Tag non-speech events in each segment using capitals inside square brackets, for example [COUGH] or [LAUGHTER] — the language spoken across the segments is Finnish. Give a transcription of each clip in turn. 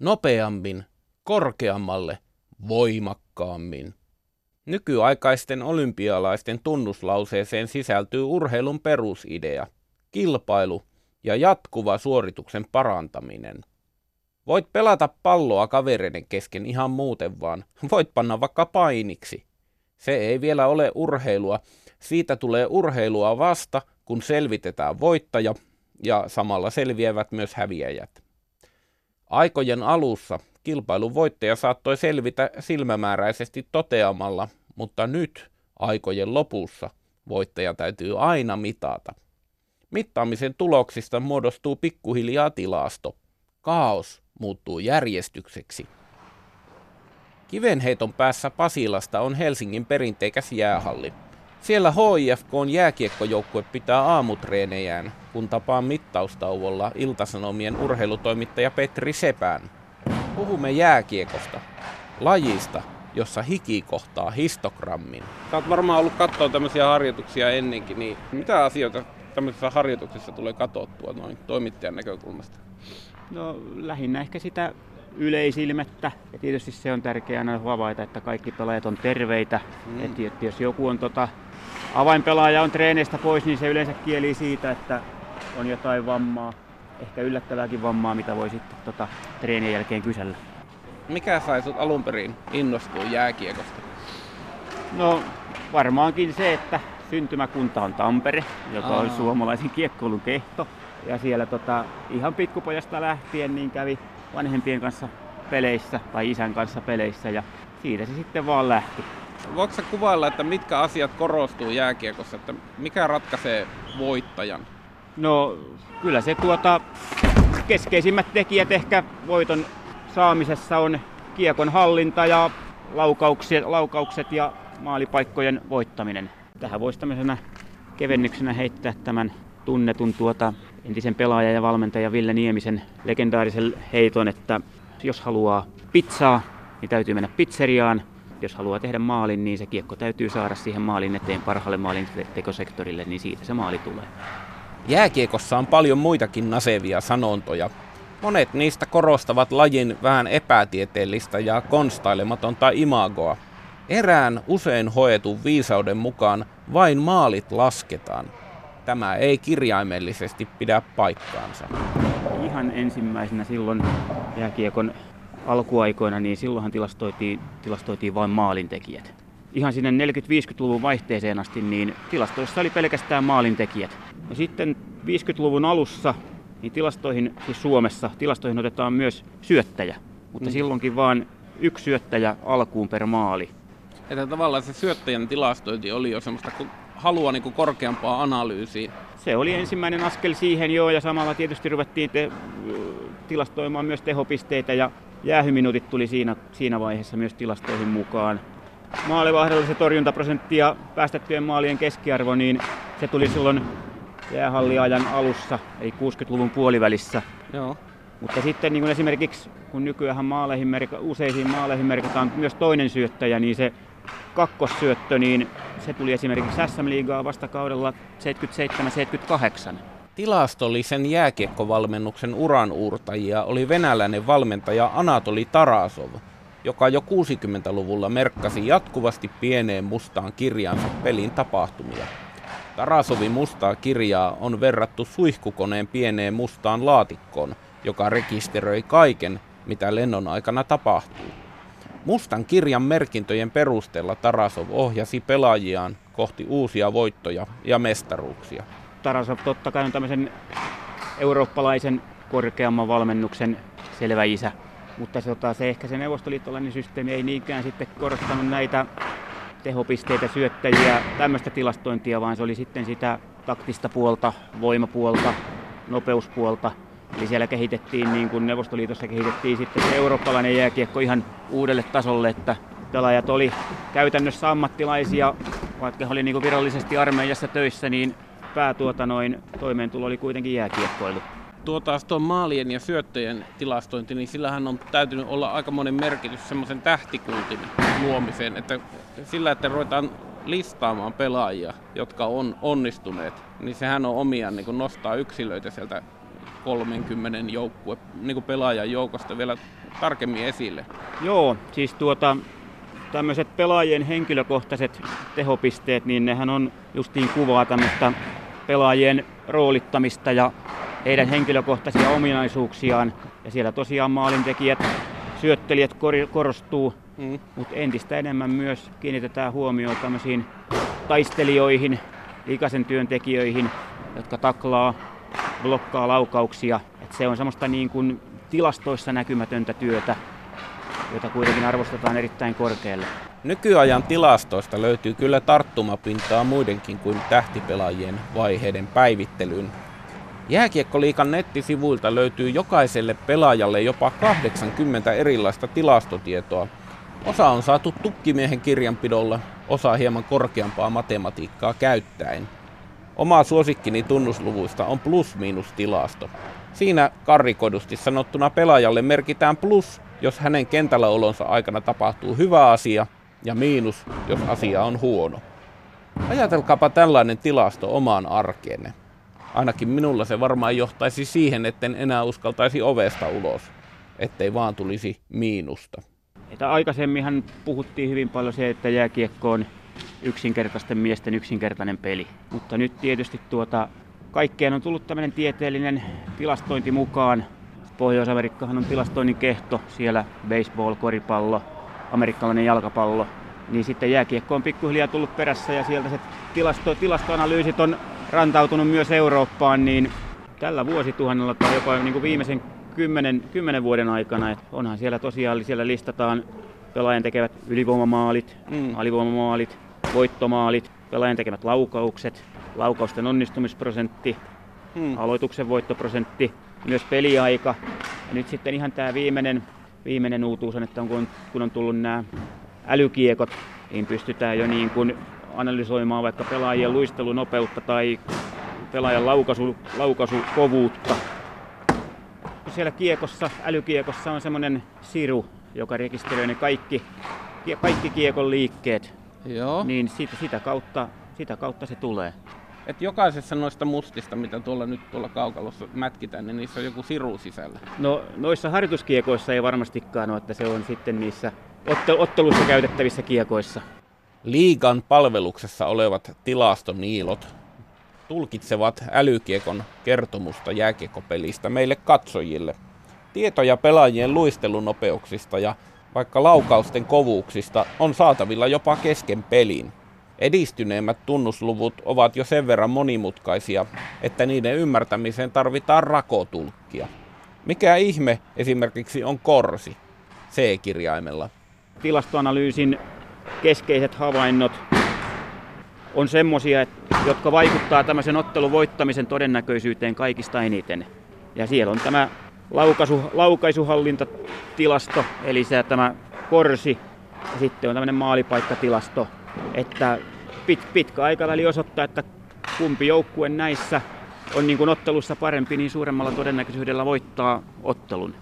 nopeammin, korkeammalle, voimakkaammin. Nykyaikaisten olympialaisten tunnuslauseeseen sisältyy urheilun perusidea, kilpailu ja jatkuva suorituksen parantaminen. Voit pelata palloa kavereiden kesken ihan muuten vaan. Voit panna vaikka painiksi. Se ei vielä ole urheilua. Siitä tulee urheilua vasta, kun selvitetään voittaja ja samalla selviävät myös häviäjät. Aikojen alussa kilpailun voittaja saattoi selvitä silmämääräisesti toteamalla, mutta nyt aikojen lopussa voittaja täytyy aina mitata. Mittaamisen tuloksista muodostuu pikkuhiljaa tilasto. Kaos muuttuu järjestykseksi. Kivenheiton päässä Pasilasta on Helsingin perinteikäs jäähalli. Siellä HIFK on jääkiekkojoukkue pitää aamutreenejään, kun tapaa mittaustauolla Iltasanomien urheilutoimittaja Petri Sepän. Puhumme jääkiekosta, lajista, jossa hiki kohtaa histogrammin. Sä oot varmaan ollut katsoa tämmöisiä harjoituksia ennenkin, niin mitä asioita tämmöisissä harjoituksissa tulee katsottua noin toimittajan näkökulmasta? No lähinnä ehkä sitä yleisilmettä. Ja tietysti se on tärkeää aina havaita, että kaikki pelaajat on terveitä. Mm. Et, et jos joku on tota, avainpelaaja on treeneistä pois, niin se yleensä kieli siitä, että on jotain vammaa. Ehkä yllättävääkin vammaa, mitä voi sitten tota, treenien jälkeen kysellä. Mikä sai sut alun perin innostua jääkiekosta? No varmaankin se, että syntymäkunta on Tampere, joka Aa. on suomalaisen kiekkoilun kehto. Ja siellä tota, ihan pikkupojasta lähtien niin kävi vanhempien kanssa peleissä tai isän kanssa peleissä ja siitä se sitten vaan lähti. Voitko sä kuvailla, että mitkä asiat korostuu jääkiekossa, että mikä ratkaisee voittajan? No kyllä se tuota, keskeisimmät tekijät ehkä voiton saamisessa on kiekon hallinta ja laukaukset, laukaukset ja maalipaikkojen voittaminen. Tähän voisi tämmöisenä kevennyksenä heittää tämän tunnetun tuota entisen pelaajan ja valmentaja Ville Niemisen legendaarisen heiton, että jos haluaa pizzaa, niin täytyy mennä pizzeriaan. Jos haluaa tehdä maalin, niin se kiekko täytyy saada siihen maalin eteen parhaalle maalin tekosektorille, niin siitä se maali tulee. Jääkiekossa on paljon muitakin nasevia sanontoja. Monet niistä korostavat lajin vähän epätieteellistä ja konstailematonta imagoa. Erään usein hoetun viisauden mukaan vain maalit lasketaan tämä ei kirjaimellisesti pidä paikkaansa. Ihan ensimmäisenä silloin jääkiekon alkuaikoina, niin silloinhan tilastoitiin, tilastoitiin vain maalintekijät. Ihan sinne 40-50-luvun vaihteeseen asti, niin tilastoissa oli pelkästään maalintekijät. Ja sitten 50-luvun alussa, niin tilastoihin, siis Suomessa, tilastoihin otetaan myös syöttäjä. Mutta mm. silloinkin vain yksi syöttäjä alkuun per maali. Että tavallaan se syöttäjän tilastointi oli jo semmoista halua niin kuin korkeampaa analyysiä. Se oli ensimmäinen askel siihen joo, ja samalla tietysti ruvettiin te, tilastoimaan myös tehopisteitä, ja jäähyminuutit tuli siinä, siinä vaiheessa myös tilastoihin mukaan. Maalivahdolliset torjuntaprosentti ja päästettyjen maalien keskiarvo, niin se tuli silloin jäähalliajan alussa, eli 60-luvun puolivälissä. Joo. Mutta sitten niin kuin esimerkiksi, kun nykyään maaleihin merka, useisiin maaleihin merkataan myös toinen syöttäjä, niin se kakkossyöttö, niin se tuli esimerkiksi SM-liigaa vasta kaudella 77-78. Tilastollisen jääkiekkovalmennuksen uranuurtajia oli venäläinen valmentaja Anatoli Tarasov, joka jo 60-luvulla merkkasi jatkuvasti pieneen mustaan kirjaansa pelin tapahtumia. Tarasovin mustaa kirjaa on verrattu suihkukoneen pieneen mustaan laatikkoon, joka rekisteröi kaiken, mitä lennon aikana tapahtuu. Mustan kirjan merkintöjen perusteella Tarasov ohjasi pelaajiaan kohti uusia voittoja ja mestaruuksia. Tarasov totta kai on tämmöisen eurooppalaisen korkeamman valmennuksen selvä isä, mutta se, se ehkä se neuvostoliittolainen systeemi ei niinkään sitten korostanut näitä tehopisteitä, syöttäjiä, tämmöistä tilastointia, vaan se oli sitten sitä taktista puolta, voimapuolta, nopeuspuolta – Eli siellä kehitettiin, niin kuin Neuvostoliitossa kehitettiin sitten se eurooppalainen jääkiekko ihan uudelle tasolle, että pelaajat oli käytännössä ammattilaisia, vaikka he oli niin kuin virallisesti armeijassa töissä, niin päätuota noin toimeentulo oli kuitenkin jääkiekkoilu. Tuo taas tuon maalien ja syöttöjen tilastointi, niin sillähän on täytynyt olla aika monen merkitys semmoisen tähtikultimen luomiseen, että sillä, että ruvetaan listaamaan pelaajia, jotka on onnistuneet, niin sehän on omiaan niin nostaa yksilöitä sieltä 30 joukkue, niin kuin pelaajan joukosta vielä tarkemmin esille? Joo, siis tuota, tämmöiset pelaajien henkilökohtaiset tehopisteet, niin nehän on justiin kuvaa tämmöistä pelaajien roolittamista ja heidän henkilökohtaisia ominaisuuksiaan. Ja siellä tosiaan maalintekijät, syöttelijät korostuu, mm. mutta entistä enemmän myös kiinnitetään huomioon tämmöisiin taistelijoihin, likaisen työntekijöihin, jotka taklaa, blokkaa laukauksia. Et se on semmoista niin kuin tilastoissa näkymätöntä työtä, jota kuitenkin arvostetaan erittäin korkealle. Nykyajan tilastoista löytyy kyllä tarttumapintaa muidenkin kuin tähtipelaajien vaiheiden päivittelyyn. Jääkiekkoliikan nettisivuilta löytyy jokaiselle pelaajalle jopa 80 erilaista tilastotietoa. Osa on saatu tukkimiehen kirjanpidolla, osa hieman korkeampaa matematiikkaa käyttäen. Oma suosikkini tunnusluvuista on plus-miinus-tilasto. Siinä karrikoidusti sanottuna pelaajalle merkitään plus, jos hänen kentällä olonsa aikana tapahtuu hyvä asia, ja miinus, jos asia on huono. Ajatelkaapa tällainen tilasto omaan arkeenne. Ainakin minulla se varmaan johtaisi siihen, etten enää uskaltaisi ovesta ulos, ettei vaan tulisi miinusta. Että aikaisemminhan puhuttiin hyvin paljon se, että jääkiekko on yksinkertaisten miesten yksinkertainen peli. Mutta nyt tietysti tuota, kaikkeen on tullut tämmöinen tieteellinen tilastointi mukaan. Pohjois-Amerikkahan on tilastoinnin kehto, siellä baseball, koripallo, amerikkalainen jalkapallo. Niin sitten jääkiekko on pikkuhiljaa tullut perässä ja sieltä se tilasto, tilastoanalyysit on rantautunut myös Eurooppaan, niin tällä vuosituhannella tai jopa niin kuin viimeisen kymmenen, kymmenen vuoden aikana, että onhan siellä tosiaan, siellä listataan pelaajan tekevät ylivoimamaalit, mm. alivoimamaalit, voittomaalit, pelaajan tekemät laukaukset, laukausten onnistumisprosentti, mm. aloituksen voittoprosentti, myös peliaika. Ja nyt sitten ihan tämä viimeinen, viimeinen uutuus on, että on, kun, on, kun on tullut nämä älykiekot, niin pystytään jo niin kuin analysoimaan vaikka pelaajien luistelunopeutta tai pelaajan laukaisu, laukaisukovuutta. Siellä kiekossa, älykiekossa on semmoinen siru, joka rekisteröi ne kaikki, kaikki kiekon liikkeet. Joo. Niin sitä, sitä, kautta, sitä kautta se tulee. Et jokaisessa noista mustista, mitä tuolla nyt tuolla kaukalossa mätkitään, niin niissä on joku siru sisällä. No noissa harjoituskiekoissa ei varmastikaan ole, että se on sitten niissä ottelussa käytettävissä kiekoissa. Liigan palveluksessa olevat tilastoniilot tulkitsevat älykiekon kertomusta jääkiekopelistä meille katsojille. Tietoja pelaajien luistelunopeuksista ja vaikka laukausten kovuuksista on saatavilla jopa kesken pelin. Edistyneemmät tunnusluvut ovat jo sen verran monimutkaisia, että niiden ymmärtämiseen tarvitaan rakotulkkia. Mikä ihme esimerkiksi on korsi C-kirjaimella? Tilastoanalyysin keskeiset havainnot on semmoisia, jotka vaikuttaa tämmöisen ottelun voittamisen todennäköisyyteen kaikista eniten. Ja siellä on tämä laukaisu, laukaisuhallintatilasto, eli se, tämä korsi, ja sitten on tämmöinen maalipaikkatilasto, että pit, pitkä aikaväli osoittaa, että kumpi joukkue näissä on niin kuin ottelussa parempi, niin suuremmalla todennäköisyydellä voittaa ottelun.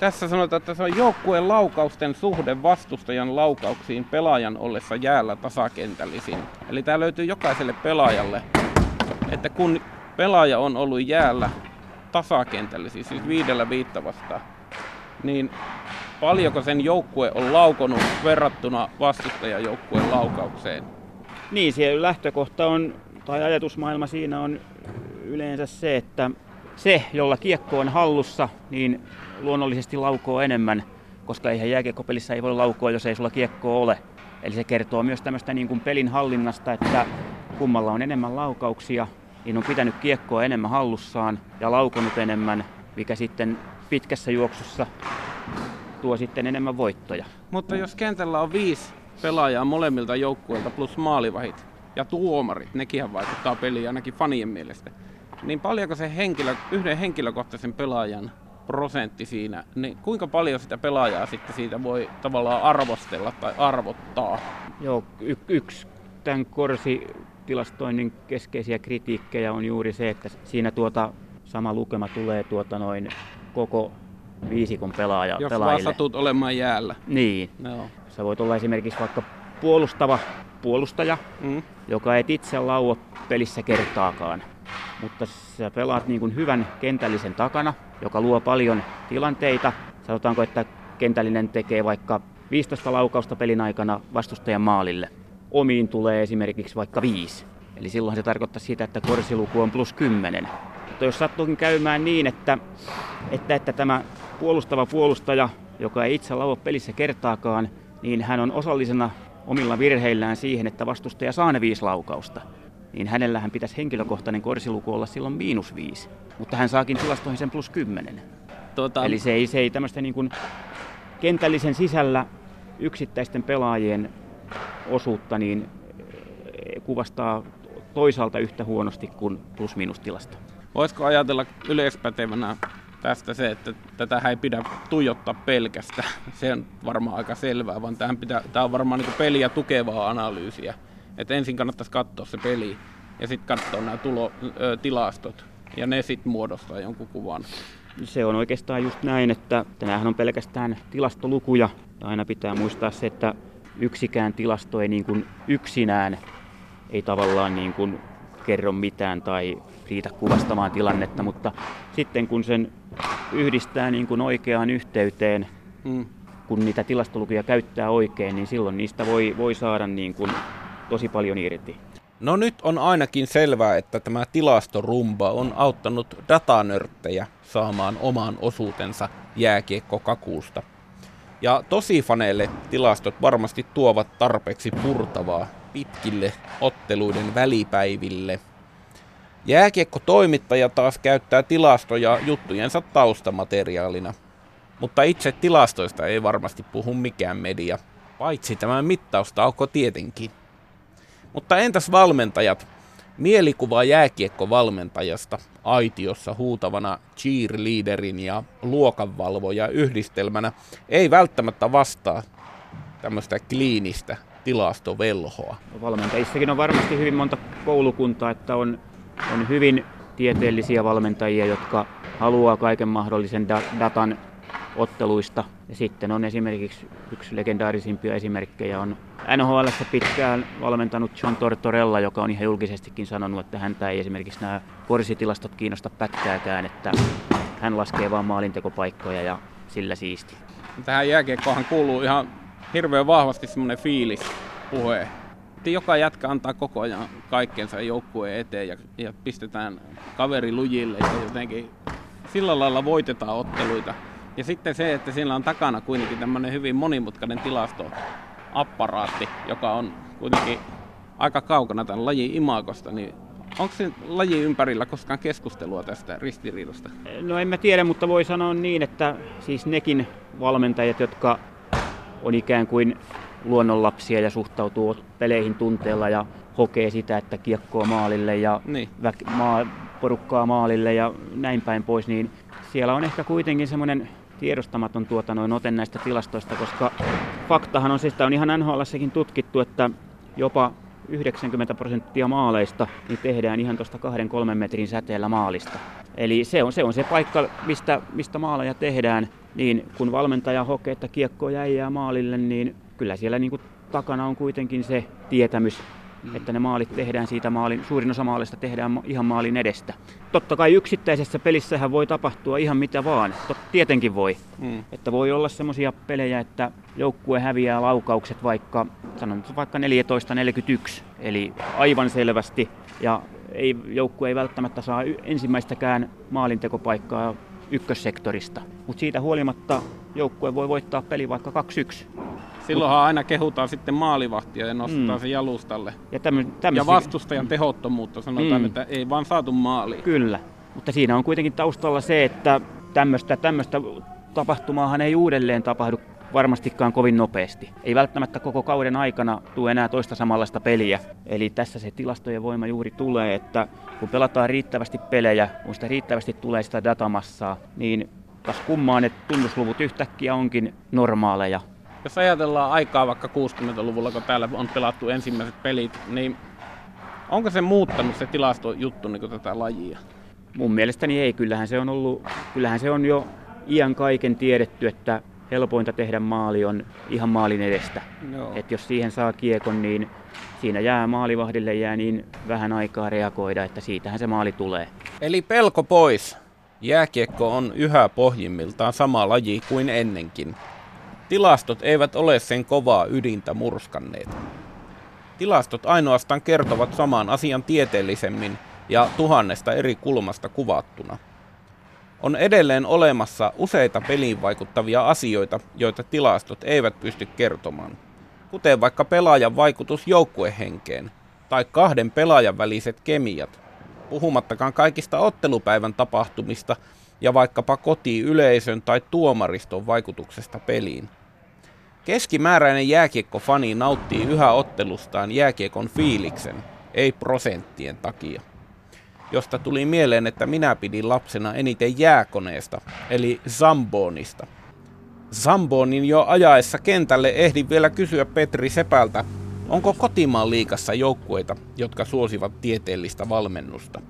Tässä sanotaan, että se on joukkueen laukausten suhde vastustajan laukauksiin pelaajan ollessa jäällä tasakentällisin. Eli tämä löytyy jokaiselle pelaajalle, että kun pelaaja on ollut jäällä tasakentällisin, siis viidellä viitta vastaan, niin paljonko sen joukkue on laukonut verrattuna vastustajajoukkueen laukaukseen? Niin, siellä lähtökohta on, tai ajatusmaailma siinä on yleensä se, että se, jolla kiekko on hallussa, niin luonnollisesti laukoo enemmän, koska eihän jääkiekkopelissä ei voi laukoa, jos ei sulla kiekkoa ole. Eli se kertoo myös tämmöistä niin kuin pelin hallinnasta, että kummalla on enemmän laukauksia, niin on pitänyt kiekkoa enemmän hallussaan ja laukonut enemmän, mikä sitten pitkässä juoksussa tuo sitten enemmän voittoja. Mutta jos kentällä on viisi pelaajaa molemmilta joukkueilta plus maalivahit ja tuomarit, nekin vaikuttaa peliin ainakin fanien mielestä, niin paljonko se henkilö, yhden henkilökohtaisen pelaajan prosentti siinä, niin kuinka paljon sitä pelaajaa sitten siitä voi tavallaan arvostella tai arvottaa? Joo, y- yksi tämän Korsi-tilastoinnin keskeisiä kritiikkejä on juuri se, että siinä tuota sama lukema tulee tuota noin koko viisikon pelaaja, Jos pelaajille. vaan satut olemaan jäällä. Niin. No. Sä voit olla esimerkiksi vaikka puolustava puolustaja, mm. joka et itse laua pelissä kertaakaan mutta sä pelaat niin kuin hyvän kentällisen takana, joka luo paljon tilanteita. Sanotaanko, että kentällinen tekee vaikka 15 laukausta pelin aikana vastustajan maalille. Omiin tulee esimerkiksi vaikka 5. Eli silloin se tarkoittaa sitä, että korsiluku on plus 10. Mutta jos sattuukin käymään niin, että, että, että tämä puolustava puolustaja, joka ei itse lauo pelissä kertaakaan, niin hän on osallisena omilla virheillään siihen, että vastustaja saa ne viisi laukausta, niin hänellähän pitäisi henkilökohtainen korsiluku olla silloin miinus viisi, mutta hän saakin tilastoihin sen plus kymmenen. Tuota... Eli se ei, se ei tämmöistä niin kuin kentällisen sisällä yksittäisten pelaajien osuutta niin eh, kuvastaa toisaalta yhtä huonosti kuin plus-minus-tilasta. Voisiko ajatella yleispätevänä tästä se, että tätä ei pidä tuijottaa pelkästään. [LAUGHS] Se on varmaan aika selvää, vaan tähän pitää, tämä on varmaan niin peliä tukevaa analyysiä. Et ensin kannattaisi katsoa se peli ja sitten katsoa nämä tulo, ö, tilastot ja ne sitten muodostaa jonkun kuvan. Se on oikeastaan just näin, että tämähän on pelkästään tilastolukuja ja aina pitää muistaa se, että yksikään tilasto ei niin kuin yksinään ei tavallaan niin kuin kerro mitään tai riitä kuvastamaan tilannetta, mutta sitten kun sen yhdistää niin kuin oikeaan yhteyteen, mm. kun niitä tilastolukuja käyttää oikein, niin silloin niistä voi, voi saada niin kuin tosi paljon irti. No nyt on ainakin selvää, että tämä tilastorumba on auttanut datanörttejä saamaan oman osuutensa jääkiekkokakuusta. Ja tosifaneille tilastot varmasti tuovat tarpeeksi purtavaa pitkille otteluiden välipäiville. Jääkiekko-toimittaja taas käyttää tilastoja juttujensa taustamateriaalina. Mutta itse tilastoista ei varmasti puhu mikään media, paitsi tämä mittaustauko tietenkin. Mutta entäs valmentajat? Mielikuva jääkiekko-valmentajasta aitiossa huutavana cheerleaderin ja luokanvalvoja yhdistelmänä ei välttämättä vastaa tämmöistä kliinistä tilastovelhoa. Valmentajissakin on varmasti hyvin monta koulukuntaa, että on, on hyvin tieteellisiä valmentajia, jotka haluaa kaiken mahdollisen da- datan otteluista. Ja sitten on esimerkiksi yksi legendaarisimpia esimerkkejä on NHL pitkään valmentanut John Tortorella, joka on ihan julkisestikin sanonut, että häntä ei esimerkiksi nämä korsitilastot kiinnosta pätkääkään, että hän laskee vain maalintekopaikkoja ja sillä siisti. Tähän jääkiekkohan kuuluu ihan hirveän vahvasti semmoinen fiilis puhe. Joka jätkä antaa koko ajan kaikkensa joukkueen eteen ja, ja pistetään kaveri lujille ja jotenkin sillä lailla voitetaan otteluita. Ja sitten se, että siellä on takana kuitenkin tämmöinen hyvin monimutkainen tilastoapparaatti, joka on kuitenkin aika kaukana tämän lajin imakosta, niin onko se laji ympärillä koskaan keskustelua tästä ristiriidasta? No en mä tiedä, mutta voi sanoa niin, että siis nekin valmentajat, jotka on ikään kuin luonnonlapsia ja suhtautuu peleihin tunteella ja hokee sitä, että kiekkoa maalille ja niin. väk- maa, porukkaa maalille ja näin päin pois, niin siellä on ehkä kuitenkin semmoinen tiedostamaton tuota noin ote näistä tilastoista, koska faktahan on, siis on ihan nhl tutkittu, että jopa 90 prosenttia maaleista niin tehdään ihan tuosta kahden kolmen metrin säteellä maalista. Eli se on se, on se paikka, mistä, mistä maaleja tehdään. Niin kun valmentaja hokee, että kiekko jäi jää maalille, niin kyllä siellä niin kuin takana on kuitenkin se tietämys, mm. että ne maalit tehdään siitä maalin, suurin osa maalista tehdään ihan maalin edestä. Totta kai yksittäisessä pelissähän voi tapahtua ihan mitä vaan, Tot, tietenkin voi. Mm. Että voi olla semmoisia pelejä, että joukkue häviää laukaukset vaikka, sanon vaikka 14-41, eli aivan selvästi, ja ei, joukkue ei välttämättä saa ensimmäistäkään maalintekopaikkaa ykkössektorista. Mutta siitä huolimatta joukkue voi voittaa peli vaikka 2-1. Silloinhan aina kehutaan sitten maalivahtia ja nostetaan mm. se jalustalle. Ja, tämmö, ja vastustajan tehottomuutta sanotaan, mm. että ei vaan saatu maali. Kyllä, mutta siinä on kuitenkin taustalla se, että tämmöistä, tämmöistä tapahtumaahan ei uudelleen tapahdu varmastikaan kovin nopeasti. Ei välttämättä koko kauden aikana tule enää toista samanlaista peliä. Eli tässä se tilastojen voima juuri tulee, että kun pelataan riittävästi pelejä, kun sitä riittävästi tulee sitä datamassaa, niin kas kummaan, että tunnusluvut yhtäkkiä onkin normaaleja jos ajatellaan aikaa vaikka 60-luvulla, kun täällä on pelattu ensimmäiset pelit, niin onko se muuttanut se tilastojuttu niin tätä lajia? Mun mielestäni ei. Kyllähän se on, ollut, kyllähän se on jo iän kaiken tiedetty, että helpointa tehdä maali on ihan maalin edestä. Et jos siihen saa kiekon, niin siinä jää maalivahdille jää niin vähän aikaa reagoida, että siitähän se maali tulee. Eli pelko pois. Jääkiekko on yhä pohjimmiltaan sama laji kuin ennenkin. Tilastot eivät ole sen kovaa ydintä murskanneet. Tilastot ainoastaan kertovat saman asian tieteellisemmin ja tuhannesta eri kulmasta kuvattuna. On edelleen olemassa useita peliin vaikuttavia asioita, joita tilastot eivät pysty kertomaan, kuten vaikka pelaajan vaikutus joukkuehenkeen tai kahden pelaajan väliset kemiat, puhumattakaan kaikista ottelupäivän tapahtumista ja vaikkapa kotiyleisön tai tuomariston vaikutuksesta peliin. Keskimääräinen jääkiekkofani nauttii yhä ottelustaan jääkiekon fiiliksen, ei prosenttien takia. Josta tuli mieleen, että minä pidin lapsena eniten jääkoneesta, eli Zambonista. Zambonin jo ajaessa kentälle ehdin vielä kysyä Petri Sepältä, onko kotimaan liikassa joukkueita, jotka suosivat tieteellistä valmennusta?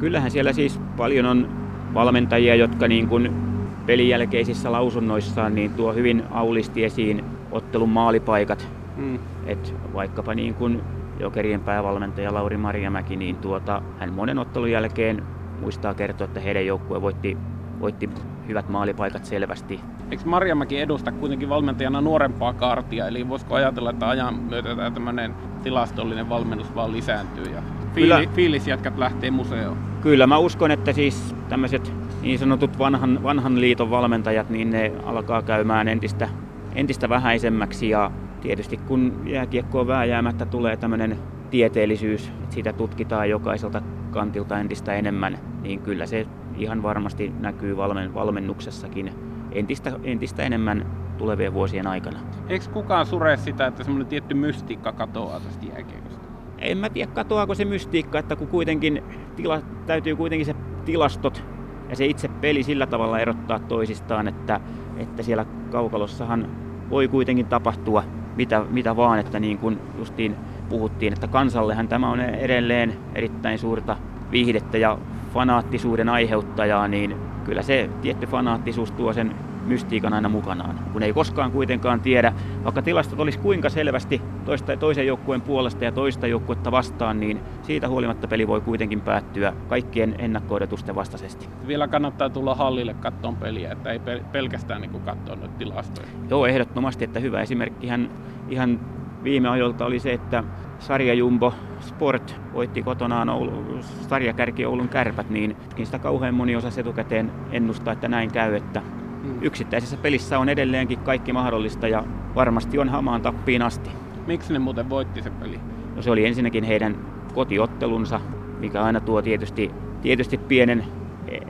Kyllähän siellä siis paljon on valmentajia, jotka niin kuin pelin jälkeisissä lausunnoissaan niin tuo hyvin aulisti esiin ottelun maalipaikat. Mm. Et vaikkapa niin kuin Jokerien päävalmentaja Lauri Marjamäki, niin tuota, hän monen ottelun jälkeen muistaa kertoa, että heidän joukkue voitti, voitti hyvät maalipaikat selvästi. Eikö Marjamäki edusta kuitenkin valmentajana nuorempaa kaartia, eli voisiko ajatella, että ajan myötä tämä tämmöinen tilastollinen valmennus vaan lisääntyy ja fiili, fiilisjätkät lähtee museoon? Kyllä, mä uskon, että siis tämmöiset niin sanotut vanhan, vanhan liiton valmentajat, niin ne alkaa käymään entistä, entistä vähäisemmäksi ja tietysti kun jääkiekkoon vääjäämättä tulee tämmöinen tieteellisyys, että sitä tutkitaan jokaiselta kantilta entistä enemmän, niin kyllä se ihan varmasti näkyy valmen, valmennuksessakin entistä, entistä enemmän tulevien vuosien aikana. Eikö kukaan sure sitä, että semmoinen tietty mystiikka katoaa tästä jääkiekosta? En mä tiedä katoaako se mystiikka, että kun kuitenkin tila, täytyy kuitenkin se tilastot ja se itse peli sillä tavalla erottaa toisistaan, että, että siellä kaukalossahan voi kuitenkin tapahtua mitä, mitä vaan, että niin kuin justiin puhuttiin, että kansallehan tämä on edelleen erittäin suurta viihdettä ja fanaattisuuden aiheuttajaa, niin kyllä se tietty fanaattisuus tuo sen mystiikan aina mukanaan, kun ei koskaan kuitenkaan tiedä, vaikka tilastot olisi kuinka selvästi toista, toisen joukkueen puolesta ja toista joukkuetta vastaan, niin siitä huolimatta peli voi kuitenkin päättyä kaikkien ennakko vastaisesti. Vielä kannattaa tulla hallille kattoon peliä, että ei pelkästään niin katsoa noita tilastoja. Joo, ehdottomasti, että hyvä esimerkki ihan, ihan viime ajoilta oli se, että sarja Jumbo Sport voitti kotonaan Oulu, sarjakärki Oulun kärpät, niin sitä kauhean moni osasi etukäteen ennustaa, että näin käy, että Mm. yksittäisessä pelissä on edelleenkin kaikki mahdollista ja varmasti on hamaan tappiin asti. Miksi ne muuten voitti se peli? No se oli ensinnäkin heidän kotiottelunsa, mikä aina tuo tietysti, tietysti pienen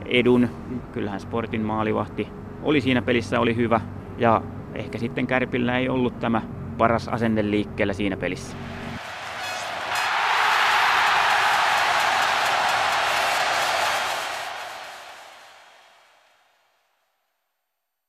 edun. Kyllähän Sportin maalivahti oli siinä pelissä oli hyvä ja ehkä sitten Kärpillä ei ollut tämä paras asenne liikkeellä siinä pelissä.